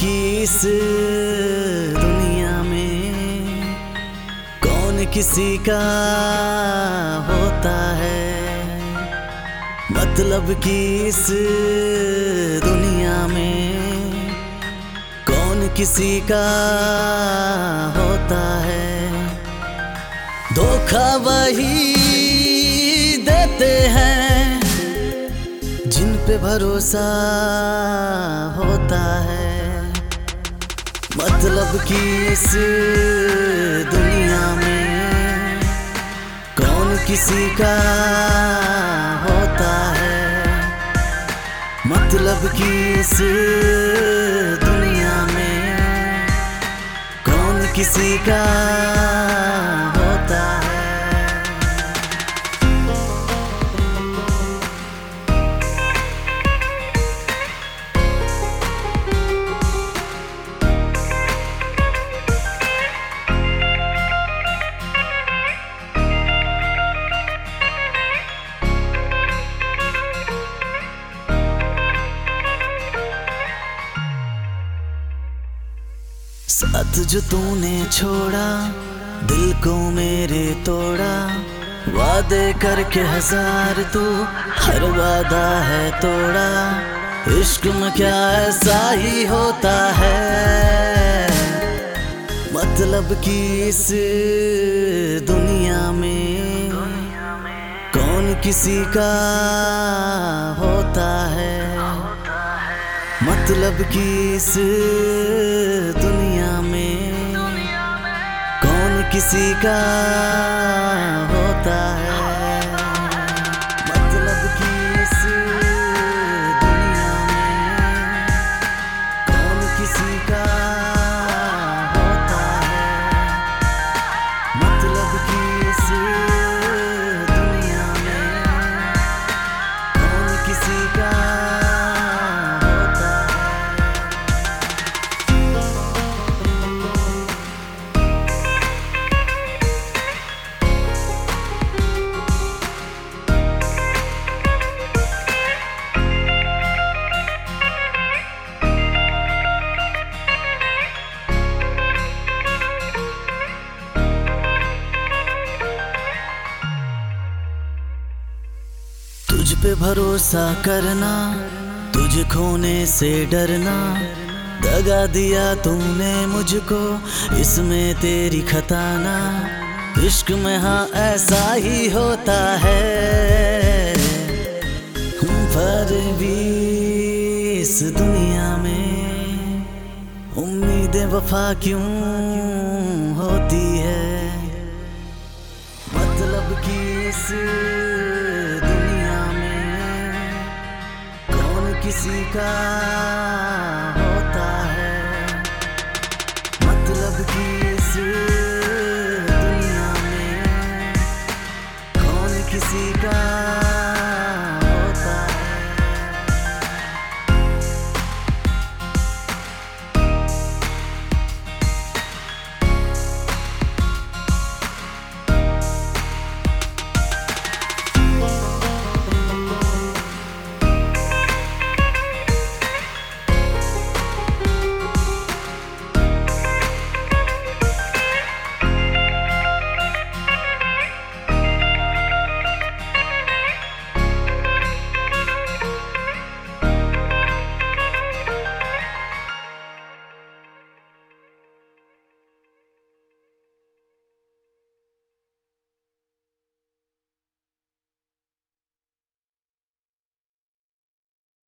की इस दुनिया में कौन किसी का होता है? मतलब कि इस दुनिया में कौन किसी का होता है? धोखा वही देते हैं पे भरोसा होता है। मतलब कि इस दुनिया में कौन किसी का होता है। मतलब कि इस दुनिया में कौन किसी का जो तूने छोड़ा, दिल को मेरे तोड़ा। वादे करके हज़ार तू, हर वादा है तोड़ा। इश्क में क्या ऐसा ही होता है? मतलब कि इस दुनिया में कौन किसी का होता है? मतलब कि इस दुनिया किसी का तुझ पे भरोसा करना, तुझ खोने से डरना। दगा दिया तूने मुझको, इसमें तेरी खताना। इश्क में हाँ ऐसा ही होता है। पर भी इस दुनिया में, उम्मीदें वफा क्यों होती है? मतलब कि इस किसी का होता है। मतलब कि इस